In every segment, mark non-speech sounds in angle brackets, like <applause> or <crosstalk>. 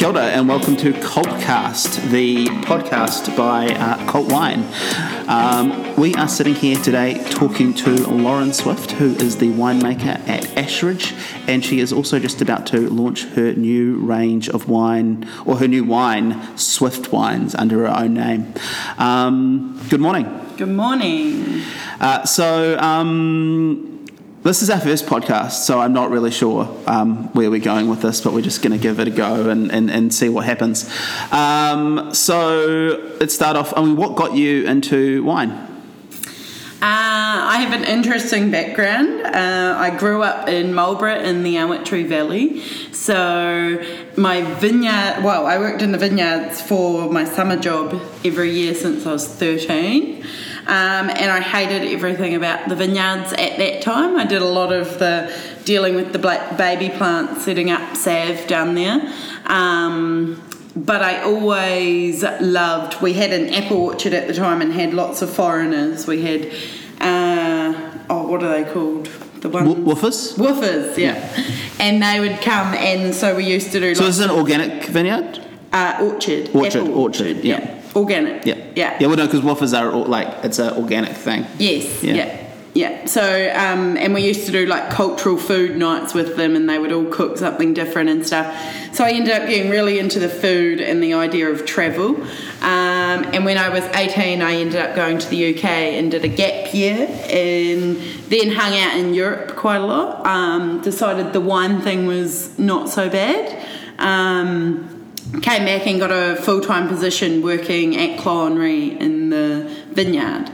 Kia ora and welcome to Cultcast, the podcast by uh, Cult Wine. Um, we are sitting here today talking to Lauren Swift, who is the winemaker at Ash Ridge, and she is also just about to launch her new range of wine, or her new wine, Swift Wines, under her own name. Um, good morning. Good morning. Uh, so, um, this is our first podcast, so I'm not really sure um, where we're going with this, but we're just going to give it a go and, and, and see what happens. Um, so let's start off. I mean, what got you into wine? I have an interesting background. Uh, I grew up in Marlborough in the Awatere Valley. So, my vineyard, well, I worked in the vineyards for my summer job every year since I was 13. Um, and I hated everything about the vineyards at that time. I did a lot of the dealing with the baby plants, setting up salve down there. Um, but I always loved. We had an apple orchard at the time and had lots of foreigners. We had, uh, oh, what are they called? The woofers? Woofers, yeah. And they would come, and so we used to do. So this is an organic vineyard? uh, orchard. Orchard, apple orchard, yeah. Organic. Yeah. Yeah. Yeah, well, no, because woofers are like, it's an organic thing. Yes. Yeah. Yeah. Yeah. So, um, and we used to do like cultural food nights with them, and they would all cook something different and stuff. So I ended up getting really into the food and the idea of travel. Um, and when I was 18, I ended up going to the UK and did a gap year, and then hung out in Europe quite a lot. Um, decided the wine thing was not so bad. Um, came back and got a full time position working at Clos Henri in the vineyard.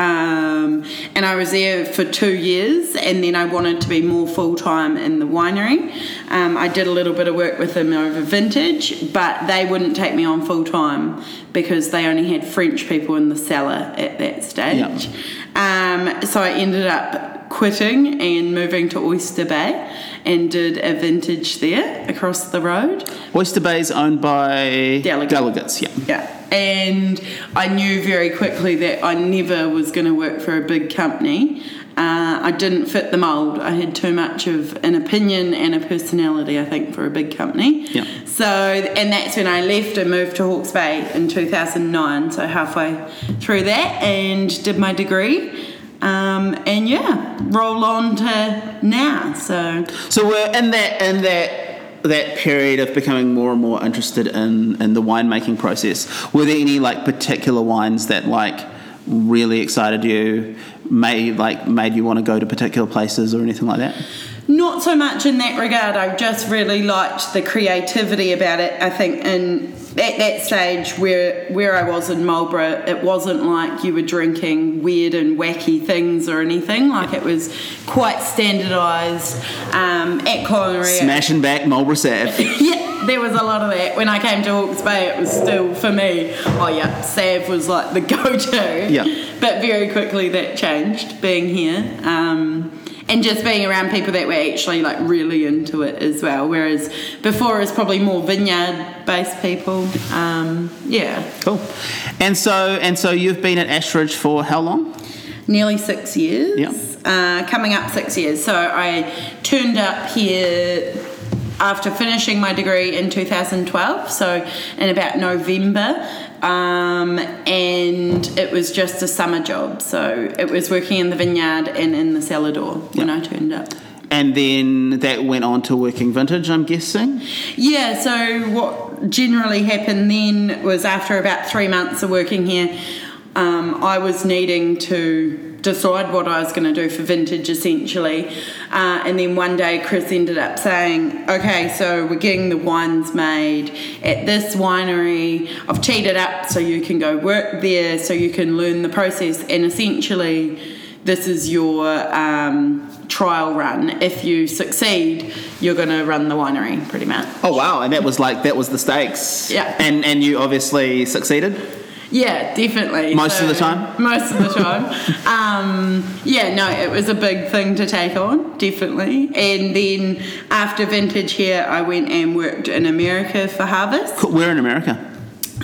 Um, and I was there for two years, and then I wanted to be more full time in the winery. Um, I did a little bit of work with them over vintage, but they wouldn't take me on full time because they only had French people in the cellar at that stage. Um, so I ended up quitting and moving to Oyster Bay and did a vintage there across the road. Oyster Bay is owned by Delegat. Delegat's, yeah. Yeah. And I knew very quickly that I never was going to work for a big company. Uh, I didn't fit the mold. I had too much of an opinion and a personality, I think, for a big company. Yeah. So, and that's when I left and moved to Hawke's Bay in 2009. So, halfway through that, and did my degree. Um, and yeah, roll on to now. So, So we're in that in that that period of becoming more and more interested in in the winemaking process. Were there any like particular wines that like really excited you, made like made you want to go to particular places or anything like that? Not so much in that regard. I just really liked the creativity about it. I think in at that stage where where I was in Marlborough, it wasn't like you were drinking weird and wacky things or anything. Like it was quite standardised. Um, at Clos Henri, Smashing back Marlborough Sav. <laughs> yeah, there was a lot of that. When I came to Hawke's Bay, it was still for me. Oh yeah, Sav was like the <laughs> go-to. Yeah. But very quickly that changed. Being here. Um, and just being around people that were actually like really into it as well. Whereas before it was probably more vineyard based people. Um, yeah, Cool. And so and so you've been at Ash Ridge for how long? nearly six years. Yeah. Uh, coming up six years. So I turned up here after finishing my degree in 2012. So in about November. Um, and it was just a summer job. So it was working in the vineyard and in the cellar door when. I turned up. And then that went on to working vintage, I'm guessing. Yeah, so what generally happened then was after about three months of working here, um, I was needing to decide what I was going to do for vintage essentially. Uh, and then one day Chris ended up saying, okay, so we're getting the wines made at this winery. I've teed it up so you can go work there, so you can learn the process. And essentially, this is your um, trial run. If you succeed, you're going to run the winery pretty much. Oh wow! And that was like that was the stakes. Yeah. And and you obviously succeeded. Yeah, definitely. Most of the time? Most of the <laughs> time. um, yeah, no, it was a big thing to take on, definitely. And then after vintage here, I went and worked in America for Harvest. We're in America.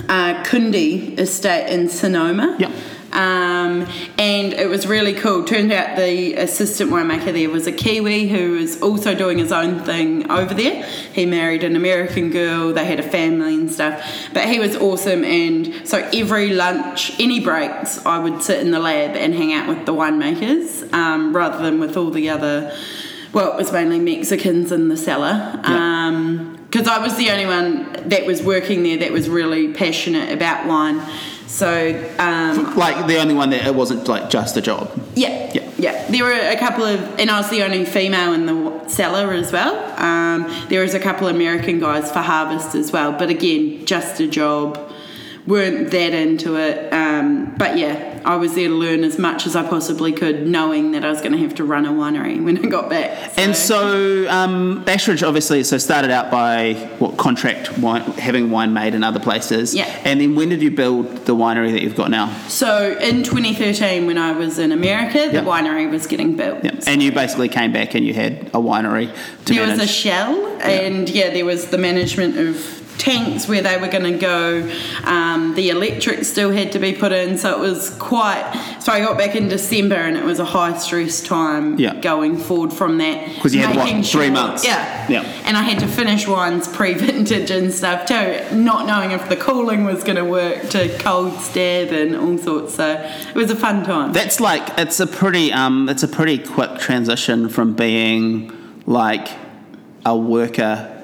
Uh, Kunde estate in Sonoma. Yep. Um, and it was really cool. Turned out the assistant winemaker there was a Kiwi who was also doing his own thing over there. He married an American girl, they had a family and stuff. But he was awesome. And so every lunch, any breaks, I would sit in the lab and hang out with the winemakers um, rather than with all the other, well, it was mainly Mexicans in the cellar. Yeah. Um, because I was the only one that was working there that was really passionate about wine. So, um, Like the only one that it wasn't like just a job. yeah, Yeah. yeah. There were a couple of, and I was the only female in the cellar as well. Um, there was a couple of American guys for harvest as well, but again, just a job. Weren't that into it, um, but yeah, I was there to learn as much as I possibly could, knowing that I was going to have to run a winery <laughs> when I got back. And so, um, Ash Ridge obviously so started out by what contract wine, having wine made in other places. Yeah. And then when did you build the winery that you've got now? So in 2013, when I was in America, the Yep. winery was getting built. Yeah. And you basically came back and you had a winery to there manage. was a shell, and yeah, there was the management of tanks where they were going to go. Um, the electric still had to be put in, so it was quite. So I got back in December, and it was a high stress time Yeah. going forward from that. Because you had, what, making three months? Yeah, Yeah. And I had to finish wines pre-vintage and stuff too, not knowing if the cooling was going to work to cold stab and all sorts. So it was a fun time. That's like it's a pretty um it's a pretty quick transition from being like a worker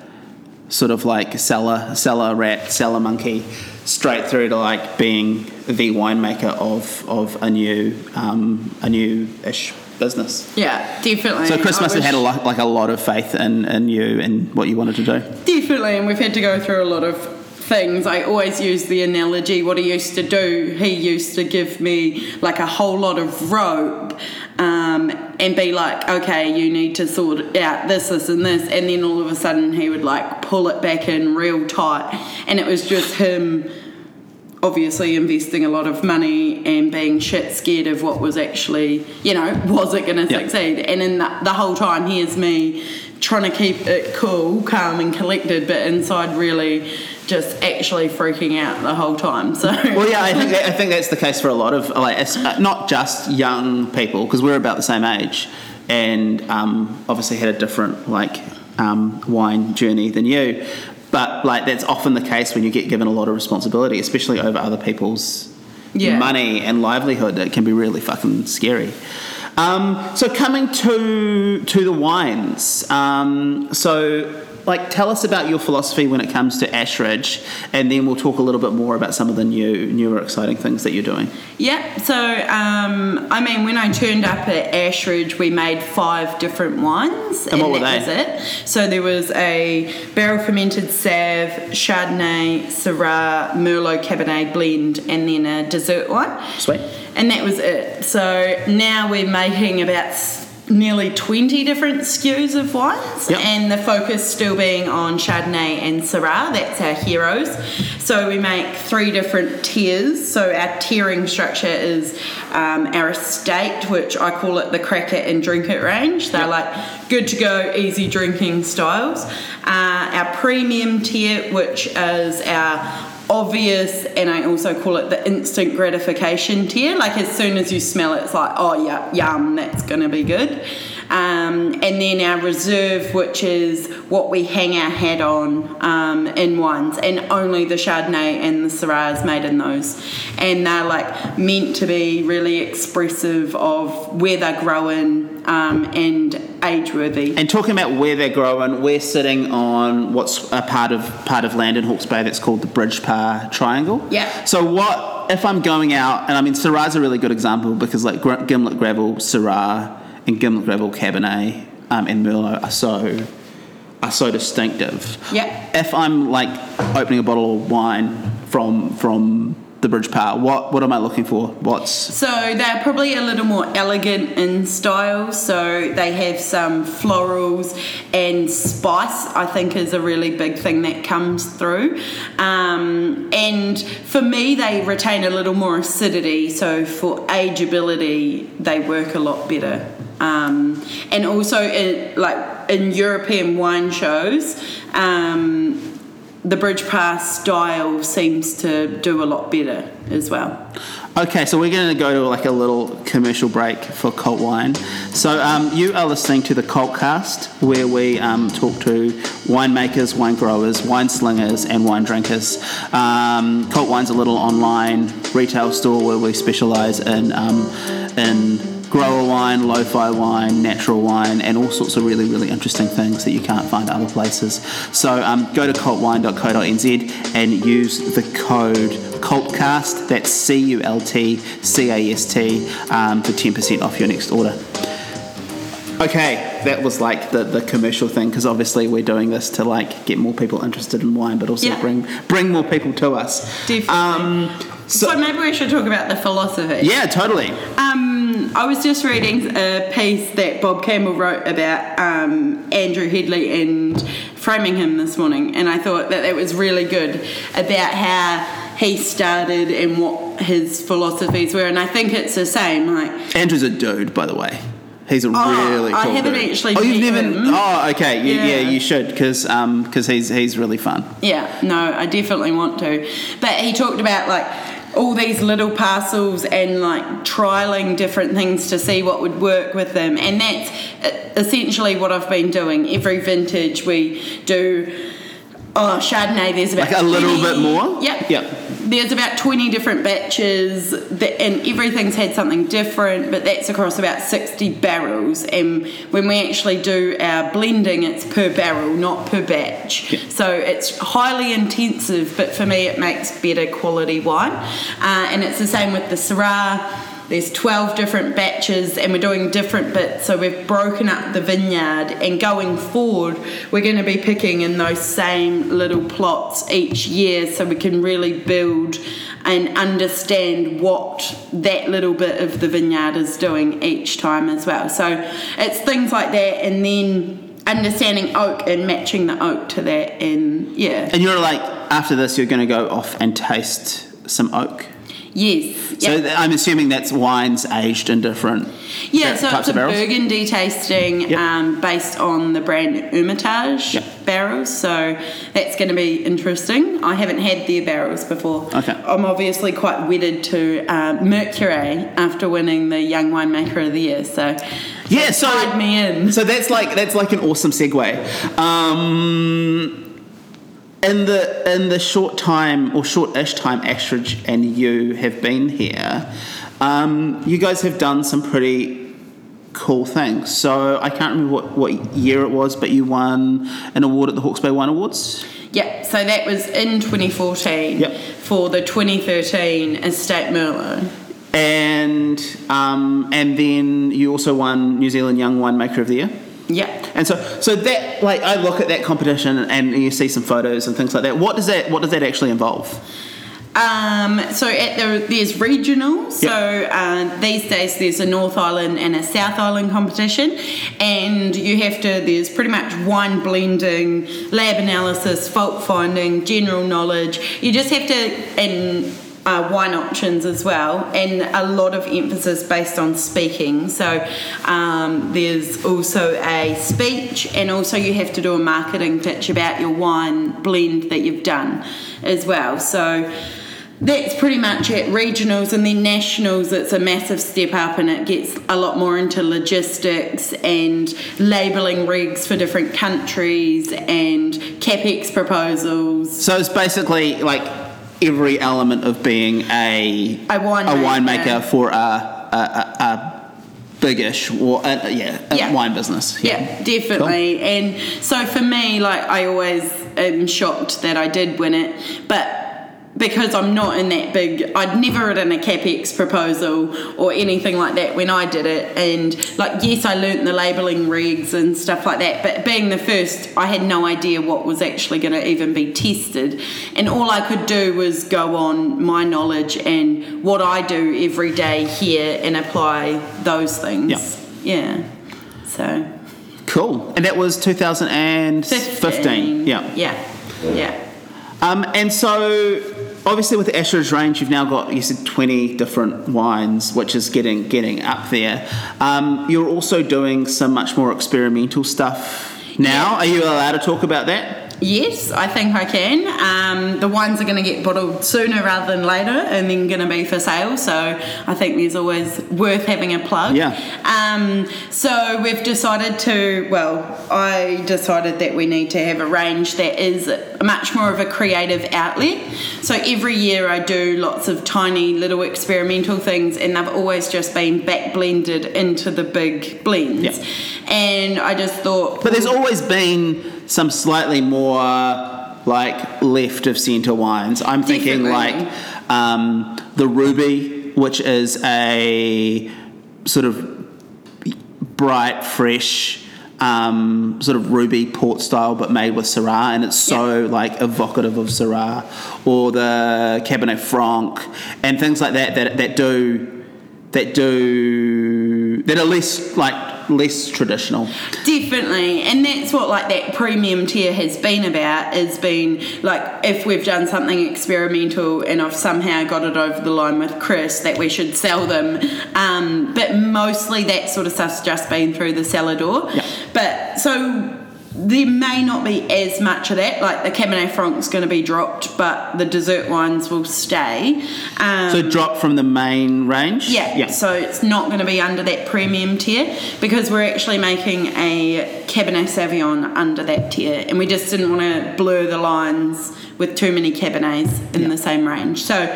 sort of like cellar cellar rat cellar monkey straight through to like being the winemaker of of a new um a new ish business. yeah, definitely. So Chris I must have had a lot, like a lot of faith in, in you and what you wanted to do. Definitely, and we've had to go through a lot of things. I always use the analogy what he used to do. He used to give me like a whole lot of rope um, and be like, okay, you need to sort out this, this, and this. And then all of a sudden he would like pull it back in real tight. And it was just him obviously investing a lot of money and being shit scared of what was actually, you know, was it going to Yeah. succeed? And in the, the whole time, here's me trying to keep it cool, calm, and collected, but inside really just actually freaking out the whole time. So, Well, yeah, I think <laughs> that, I think that's the case for a lot of like uh, not just young people because we're about the same age, and um, obviously had a different like um, wine journey than you. But like that's often the case when you get given a lot of responsibility, especially over other people's Yeah. money and livelihood. It can be really fucking scary. Um, so coming to to the wines, um, so like tell us about your philosophy when it comes to Ash Ridge, and then we'll talk a little bit more about some of the new newer exciting things that you're doing. Yeah, so um, I mean, when I turned up at Ash Ridge, we made five different wines, And what were that they? was it. So there was a barrel fermented Sav, Chardonnay, Syrah, Merlot, Cabernet blend, and then a dessert one. Sweet. And that was it. So now we're making about nearly 20 different SKUs of wines, Yep. and the focus still being on Chardonnay and Syrah. That's our heroes. So we make three different tiers. So our tiering structure is um, our estate, which I call it the crack it and drink it range. They're Yep. like good to go, easy drinking styles. Uh, our premium tier, which is our obvious and I also call it the instant gratification tier. Like as soon as you smell it, it's like, oh yeah, yum, that's gonna be good. Um, and then our reserve, which is what we hang our hat on um, in wines, and only the Chardonnay and the Syrah is made in those. And they're like meant to be really expressive of where they're growing um, and age worthy. And talking about where they're growing, we're sitting on what's a part of part of land in Hawke's Bay that's called the Bridge Pa Triangle. Yeah. So what if I'm going out and I mean Syrah's a really good example because like Gimblett Gravel Syrah and Gimblett Gravel Cabernet um, and Merlot are so are so distinctive. Yeah. If I'm like opening a bottle of wine from from the Bridge Pa, what what am I looking for? What's So they're probably a little more elegant in style. So they have some florals and spice. I think is a really big thing that comes through. Um, and for me, they retain a little more acidity. So for ageability, they work a lot better. Um, and also, in, like in European wine shows. Um, the Bridge Pa's style seems to do a lot better as well. Okay, so we're going to go to like a little commercial break for Cult Wine. So um, you are listening to the Cultcast, where we um, talk to winemakers, wine growers, wine slingers, and wine drinkers. Um, Cult Wine's a little online retail store where we specialise in um, in grower wine, lo-fi wine, natural wine, and all sorts of really, really interesting things that you can't find other places. So um, go to cultwine.co.nz and use the code CULTCAST, that's C-U-L-T-C-A-S-T, um, for 10% off your next order. Okay, that was like the, the commercial thing because obviously we're doing this to like get more people interested in wine, but also Yeah. bring bring more people to us. Definitely. Um, So, so, maybe we should talk about the philosophy. yeah, totally. Um, I was just reading a piece that Bob Campbell wrote about um, Andrew Hedley and Framingham this morning, and I thought that it was really good about how he started and what his philosophies were, and I think it's the same. Like, Andrew's a dude, by the way. He's a Oh, really cool I haven't dude. actually Oh, you've never. him. Oh, okay. You, yeah. Yeah. you should because um because he's he's really fun. Yeah, no, I definitely want to. But he talked about like all these little parcels and like trialing different things to see what would work with them. And that's uh, essentially what I've been doing. Every vintage we do. Oh, Chardonnay, there's about Like a little 20 bit more? Yep. Yep. There's about 20 different batches, that, and everything's had something different, but that's across about 60 barrels. And when we actually do our blending, it's per barrel, not per batch. Yeah. So it's highly intensive, but for me, it makes better quality wine. Uh, and it's the same with the Syrah. There's 12 different batches, and we're doing different bits. So we've broken up the vineyard, and going forward, we're going to be picking in those same little plots each year so we can really build and understand what that little bit of the vineyard is doing each time as well. So it's things like that, and then understanding oak and matching the oak to that, and yeah. And you're like after this, you're going to go off and taste some oak. Yes. So yep. th- I'm assuming that's wines aged in different yeah, so it's a. Burgundy tasting Yep. um, based on the brand Ermitage Yep. barrels. So that's going to be interesting. I haven't had their barrels before. Okay. I'm obviously quite wedded to uh, Mercurey after winning the Young Winemaker of the Year. So Yeah, so me in. So that's like that's like an awesome segue. Um, in the in the short time or short-ish time Ash Ridge and you have been here, um, you guys have done some pretty cool things. So I can't remember what, what year it was, but you won an award at the Hawke's Bay Wine Awards. Yeah, so that was in 2014 Yep. for the 2013 Estate Merlot. And um, and then you also won New Zealand Young Winemaker of the Year. Yeah. And so, so that like I look at that competition and you see some photos and things like that. What does that What does that actually involve? Um, so at the there's regional. So uh, these days there's a North Island and a South Island competition, and you have to there's pretty much wine blending, lab analysis, fault finding, general knowledge. You just have to and. Uh, wine options as well, and a lot of emphasis based on speaking. So, um, there's also a speech, and also you have to do a marketing pitch about your wine blend that you've done as well. So, that's pretty much it. Regionals and then nationals, it's a massive step up and it gets a lot more into logistics and labelling rigs for different countries and capex proposals. So it's basically like every element of being a A winemaker. a winemaker for a a, a, a biggish or uh, a, yeah, Yeah. wine business. Yeah, definitely. And so for me, like I always am shocked that I did win it, but because I'm not in that big, I'd never written a capex proposal or anything like that when I did it. And like, yes, I learnt the labelling regs and stuff like that, but being the first, I had no idea what was actually going to even be tested. And all I could do was go on my knowledge and what I do every day here and apply those things. Yeah. So. Cool. And that was 2015. Yeah. Yeah. Yeah. Um, and so, obviously, with the Ash Ridge range, you've now got you said twenty different wines, which is getting getting up there. Um, you're also doing some much more experimental stuff now. Yeah. Are you allowed to talk about that? Yes, I think I can. Um, the wines are going to get bottled sooner rather than later and then going to be for sale. So I think there's always worth having a plug. Yeah. Um, so we've decided to, well, I decided that we need to have a range that is much more of a creative outlet. So every year I do lots of tiny little experimental things and they've always just been back blended into the big blends. Yeah. And I just thought. But there's always been some slightly more like left of centre wines. I'm thinking Definitely. like um, the Ruby, which is a sort of bright, fresh. Um, sort of ruby port style, but made with Syrah, and it's so like evocative of Syrah, or the Cabernet Franc, and things like that that that do that do that are less like less traditional. Definitely, and that's what like that premium tier has been about. is been like if we've done something experimental and I've somehow got it over the line with Chris that we should sell them. Um, but mostly that sort of stuff's just been through the cellar door. Yeah. But so there may not be as much of that. Like the Cabernet Franc's going to be dropped, but the dessert wines will stay. Um, So drop from the main range. yeah, yeah. so it's not going to be under that premium tier because we're actually making a Cabernet Sauvignon under that tier, and we just didn't want to blur the lines with too many Cabernets in Yeah. the same range. So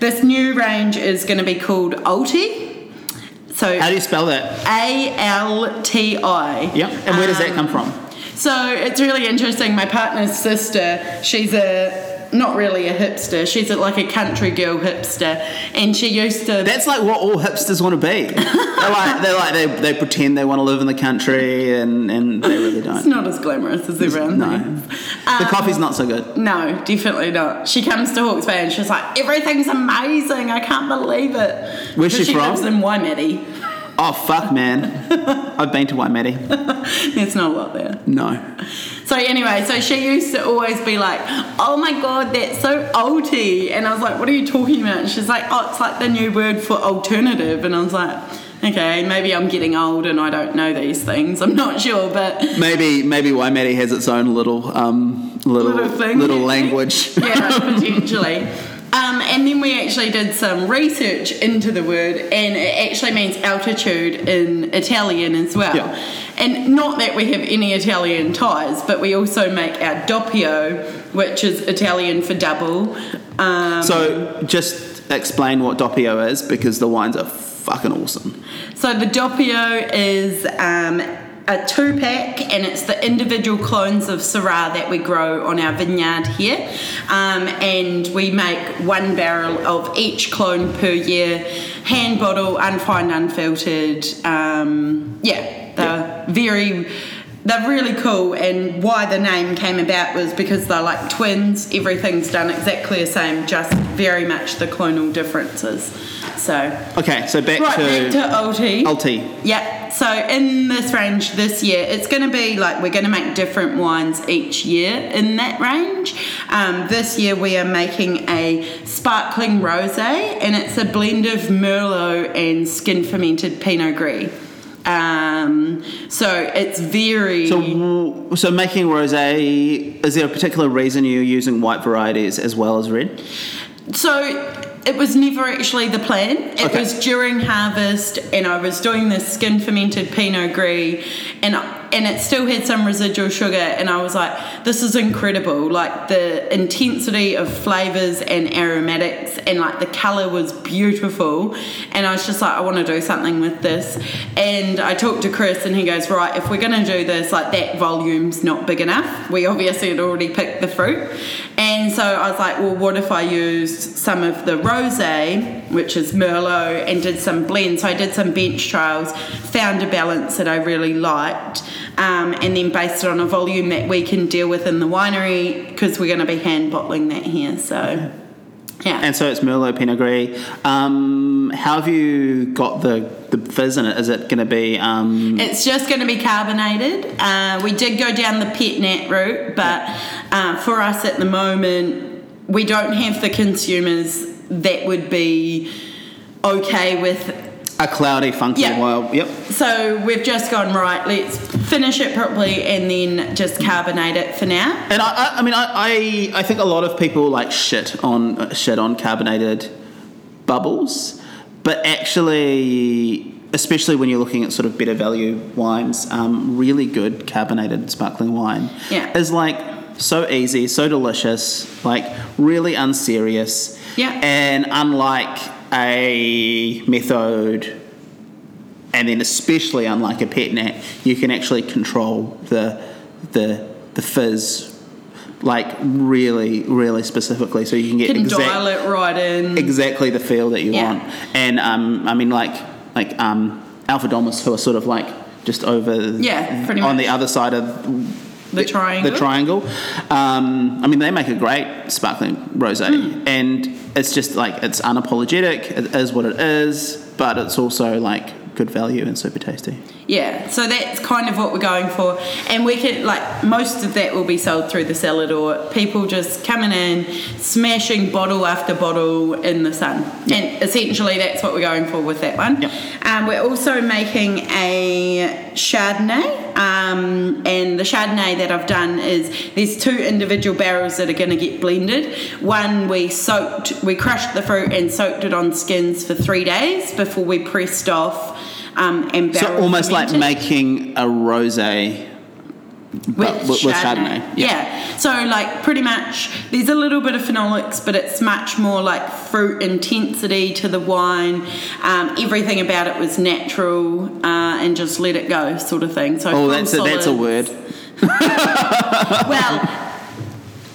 this new range is going to be called Alti. So How do you spell that? A L T I. Yep. And where does that come from? So it's really interesting. My partner's sister, she's a not really a hipster. She's a, like a country girl hipster, and she used to. That's like what all hipsters want to be. <laughs> they're like they're like they, they pretend they want to live in the country and, and they really don't. It's not as glamorous as everyone No. thinks. The um, coffee's not so good. No, definitely not. She comes to Hawke's Bay and she's like, everything's amazing. I can't believe it. Where's But she from? lives in Waimate. Oh fuck, man! <laughs> I've been to Waimate. it's not a lot there. No. So anyway, so she used to always be like, "Oh my god, that's so oldie," and I was like, "What are you talking about?" And she's like, "Oh, it's like the new word for alternative," and I was like, "Okay, maybe I'm getting old and I don't know these things. I'm not sure, but Maybe maybe Waimate has its own little um little Little thing, little language. <laughs> yeah, potentially." <laughs> Um, and then we actually did some research into the word, and it actually means altitude in Italian as well. Yeah. And not that we have any Italian ties, but we also make our doppio, which is Italian for double. Um, So just explain what doppio is because the wines are fucking awesome. So the doppio is um, a two pack, and it's the individual clones of Syrah that we grow on our vineyard here. Um, and we make one barrel of each clone per year, hand bottle, unfined, unfiltered. Um, yeah, they're very. They're really cool, and why the name came about was because they're like twins. Everything's done exactly the same, just very much the clonal differences. So, Okay, so back Right, to, back to Alti. Alti. Yeah, so in this range this year, it's going to be like we're going to make different wines each year in that range. Um, this year we are making a sparkling rosé, and it's a blend of Merlot and skin fermented Pinot Gris. Um, so it's very. So so making rosé is there a particular reason you're using white varieties as well as red? So it was never actually the plan. It Okay. was during harvest, and I was doing this skin fermented Pinot Gris, and and it still had some residual sugar, and I was like, this is incredible. Like the intensity of flavors and aromatics, and like the color was beautiful, and I was just like, I want to do something with this. And I talked to Chris, and he goes, right, if we're gonna do this, like that volume's not big enough. We obviously had already picked the fruit, and so I was like, well, what if I used some of the rosé, which is Merlot, and did some blends. So I did some bench trials, found a balance that I really liked, um, and then based it on a volume that we can deal with in the winery because we're going to be hand bottling that here. So, yeah. And so it's Merlot Pinot Gris. Um, how have you got the, the fizz in it? Is it going to be um, It's just going to be carbonated. Uh, we did go down the pet nat route, but uh, for us at the moment, we don't have the consumers that would be okay with A cloudy, funky, Yeah. wild. Yep. So we've just gone right. Let's finish it properly and then just carbonate it for now. And I, I, I mean, I, I, I think a lot of people like shit on shit on carbonated bubbles, but actually, especially when you're looking at sort of better value wines, um, really good carbonated sparkling wine Yeah. is like so easy, so delicious, like really unserious. Yeah. And unlike a method and then especially unlike a pet nat, you can actually control the the the fizz like really really specifically, so you can get Can exact- dial it right in. exactly the feel that you Yeah. want. And um, I mean, like like um, Alpha Domus, who are sort of like just over Yeah, pretty on the other side of The triangle. The triangle. Um, I mean, they make a great sparkling rosé, Hmm. and it's just like it's unapologetic. It is what it is, but it's also like good value and super tasty. Yeah, so that's kind of what we're going for. And we can, like, most of that will be sold through the cellar door. People just coming in, smashing bottle after bottle in the sun. And essentially, that's what we're going for with that one. Yep. Um, we're also making a Chardonnay. Um, and the Chardonnay that I've done is there's two individual barrels that are going to get blended. One we soaked, we crushed the fruit and soaked it on skins for three days before we pressed off. Um, and So almost like making a rosé. But with- with Chardonnay, yeah. Yeah. So like pretty much there's a little bit of phenolics, but it's much more like fruit intensity to the wine. Um, everything about it was natural uh, and just let it go sort of thing. So Oh, that's a, that's a word. Well.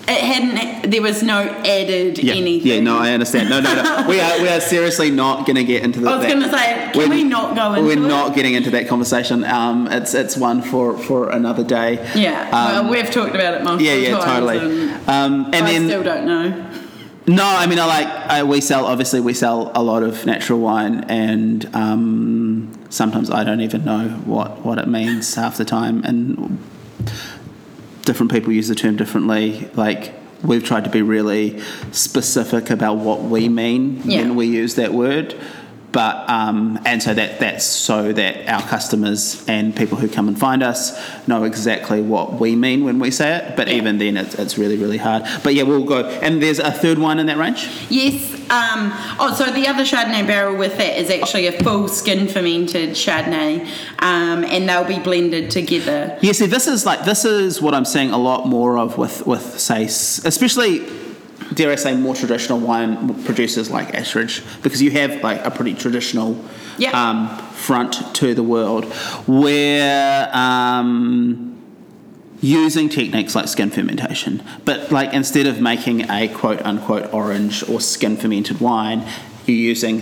It hadn't. There was no added Yeah, anything. yeah. No, I understand. No, no, no. <laughs> we are we are seriously not going to get into the. I was going to say, can We're- we not go into We're it? not getting into that conversation. Um, it's it's one for for another day. Yeah. Um, well, we've talked about it multiple yeah, yeah, times. totally. And Um, and I then still don't know. No, I mean, I like I, we sell. Obviously, we sell a lot of natural wine, and um, sometimes I don't even know what what it means half the time, and different people use the term differently. Like we've tried to be really specific about what we mean Yeah. when we use that word. But um, and so that that's so that our customers and people who come and find us know exactly what we mean when we say it. But Yeah. even then, it's, it's really really hard. But yeah, we'll go. And there's a third one in that range. Yes. Um, oh, so the other Chardonnay barrel with that is actually a full skin fermented Chardonnay, um, and they'll be blended together. Yeah, see, this is like this is what I'm seeing a lot more of with with say, especially dare I say, more traditional wine producers like Ash Ridge, because you have like a pretty traditional Yeah. um, front to the world, where. Um, using techniques like skin fermentation, but like instead of making a quote unquote orange or skin fermented wine, you're using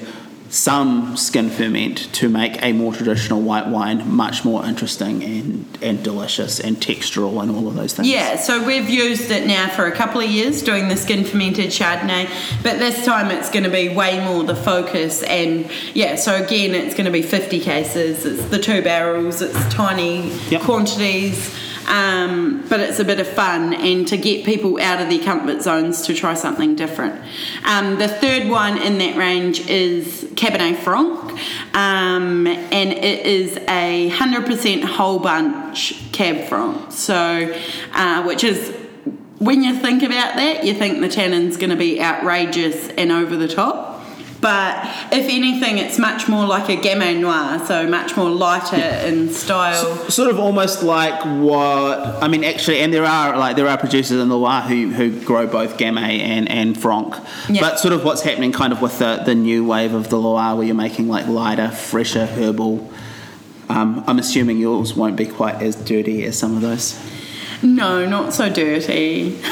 some skin ferment to make a more traditional white wine much more interesting and, and delicious and textural and all of those things. Yeah, so we've used it now for a couple of years doing the skin fermented Chardonnay, but this time it's going to be way more the focus. And yeah, so again, it's going to be 50 cases, it's the two barrels, it's tiny Yep. quantities. Um, but it's a bit of fun and to get people out of their comfort zones to try something different. Um, the third one in that range is Cabernet Franc, um, and it is a 100% whole bunch Cab Franc. So, uh, which is when you think about that, you think the tannin's going to be outrageous and over the top. But if anything, it's much more like a Gamay Noir, so much more lighter in style. Sort of almost like what I mean, actually, and there are like there are producers in the Loire who, who grow both Gamay and and Franc, Yeah. but sort of what's happening kind of with the, the new wave of the Loire, where you're making like lighter, fresher herbal. Um, I'm assuming yours won't be quite as dirty as some of those. No, not so dirty. <laughs>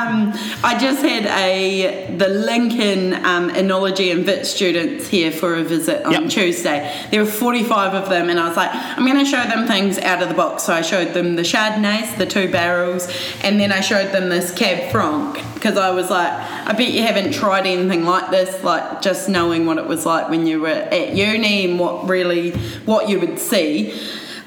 Um, I just had a the Lincoln um, Enology and Vit students here for a visit on Yep. Tuesday. There were 45 of them, and I was like, I'm going to show them things out of the box. So I showed them the Chardonnays, the two barrels, and then I showed them this Cab Franc because I was like, I bet you haven't tried anything like this, like just knowing what it was like when you were at uni and what really what you would see.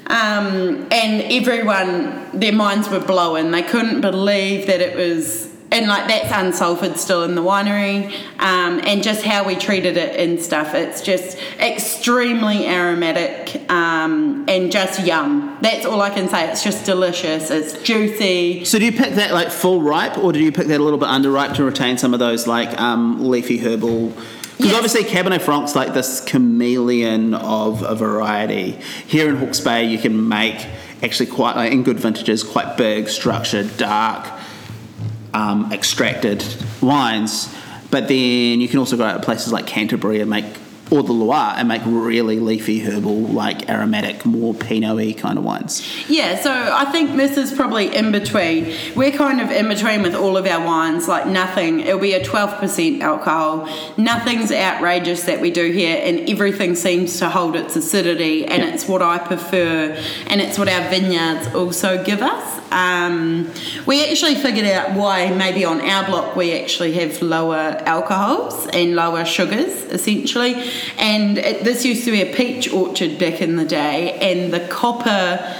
Um, and everyone, their minds were blowing. They couldn't believe that it was and like that's unsulfured still in the winery, um, and just how we treated it and stuff. It's just extremely aromatic um, and just yum. That's all I can say. It's just delicious. It's juicy. So do you pick that like full ripe, or do you pick that a little bit under ripe to retain some of those like um, leafy herbal? Because Yes. obviously Cabernet Franc's like this chameleon of a variety. Here in Hawke's Bay, you can make actually quite like, in good vintages, quite big, structured, dark, um, extracted wines. But then you can also go out to places like Canterbury and make, or the Loire, and make really leafy herbal, like aromatic, more Pinot-y kind of wines. Yeah, so I think this is probably in between. We're kind of in between with all of our wines, like nothing. It'll be a 12% alcohol. Nothing's outrageous that we do here, and everything seems to hold its acidity, and it's what I prefer, and it's what our vineyards also give us. Um, we actually figured out why maybe on our block we actually have lower alcohols and lower sugars, essentially. And it, this used to be a peach orchard back in the day, and the copper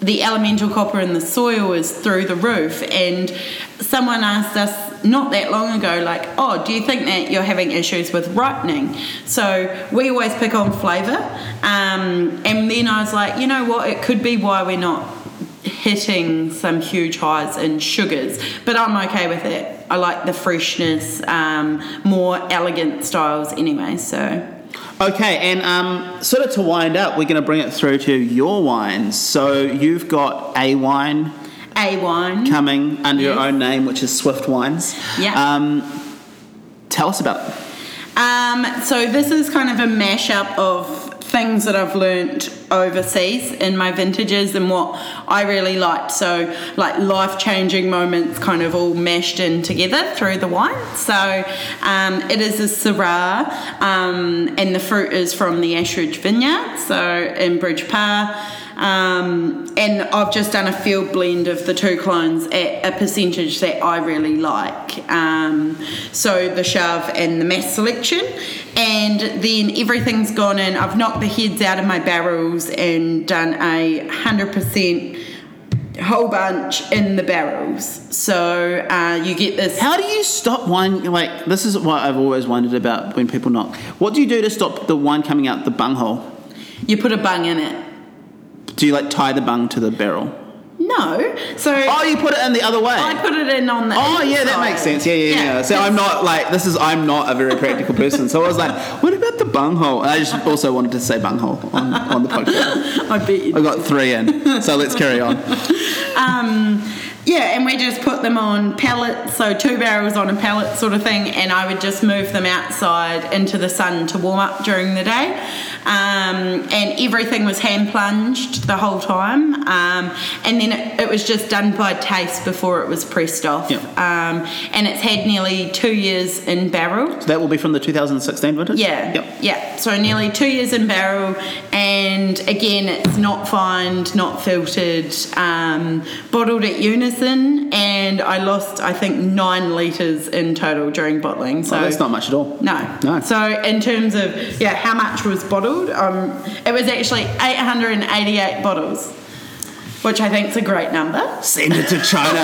the elemental copper in the soil is through the roof. And someone asked us not that long ago like oh do you think that you're having issues with ripening? So we always pick on flavour. Um, and then i was like you know what? It could be why we're not hitting some huge highs in sugars but i'm okay with it i like the freshness um, more elegant styles anyway so Okay, and um, sort of to wind up, we're going to bring it through to your wines. So you've got a wine a wine coming under your own name, which is Swift Wines. Yeah. Um, tell us about it. Um, so this is kind of a mashup of things that I've learnt overseas in my vintages and what I really liked. So like life changing moments kind of all mashed in together through the wine. So um, it is a Syrah um, and the fruit is from the Ash Ridge Vineyard, so in Bridge Pa. Um, and I've just done a field blend of the two clones at a percentage that I really like. Um, so the Chave and the mass selection, and then everything's gone in. I've knocked the heads out of my barrels and done a hundred percent whole bunch in the barrels. So uh, you get this. How do you stop wine? Like, this is what I've always wondered about when people knock. What do you do to stop the wine coming out the bunghole? You put a bung in it. Do you like tie the bung to the barrel? No. So Oh, you put it in the other way. I put it in on the. Oh yeah, that makes sense. Yeah, yeah, yeah. So I'm not like this is I'm not a very practical person. So I was like, what about the bunghole? And I just also wanted to say bunghole on, on the podcast. <laughs> I bet you I got three in. So let's carry on. <laughs> Um, yeah, and we just put them on pallets, so two barrels on a pallet sort of thing, and I would just move them outside into the sun to warm up during the day. Um, and everything was hand plunged the whole time, um, and then it, it was just done by taste before it was pressed off. Yeah. Um, and it's had nearly two years in barrel. So that will be from the 2016 vintage. Yeah. Yep. Yeah. So nearly two years in barrel, and again, it's not fined, not filtered, um, bottled at And I lost, I think, nine litres in total during bottling. So Oh, that's not much at all. No. No. So in terms of yeah, how much was bottled? Um, it was actually 888 bottles, which I think is a great number. Send it to China.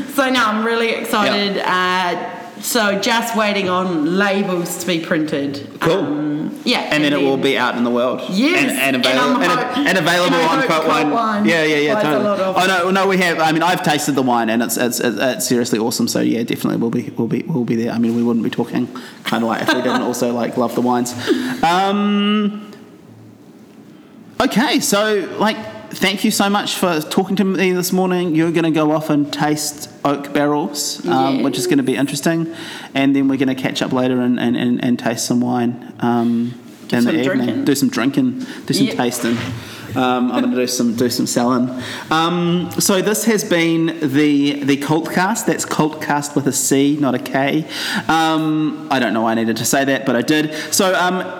<laughs> So now I'm really excited. Uh, so just waiting on labels to be printed. Cool. Um, yeah. and then it will be out in the world. Yes, and, and, and and, hope- and available and on hope Cult Cult Wine. Wine Yeah, yeah, yeah, totally. lot of- oh no, no, we have. I mean, I've tasted the wine, and it's it's, it's, it's seriously awesome. So yeah, definitely we'll be we'll be we'll be there. I mean, we wouldn't be talking kind of like if we didn't also like love the wines. Um, okay, so like. Thank you so much for talking to me this morning. You're going to go off and taste oak barrels, um, which is going to be interesting, and then we're going to catch up later and, and, and, and taste some wine um, in the evening. drinking. Do some drinking, do some tasting. Um, I'm going to do some do some selling. Um, so this has been the the Cultcast. That's Cultcast with a C, not a K. Um, I don't know why I needed to say that, but I did. So um,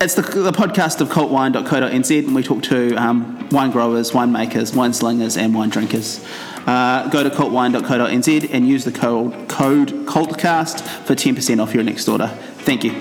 it's the, the podcast of cultwine.co.nz, and we talk to um, wine growers, winemakers, wine slingers, and wine drinkers. Uh, go to cultwine.co.nz and use the code, code CULTCAST for 10% off your next order. Thank you.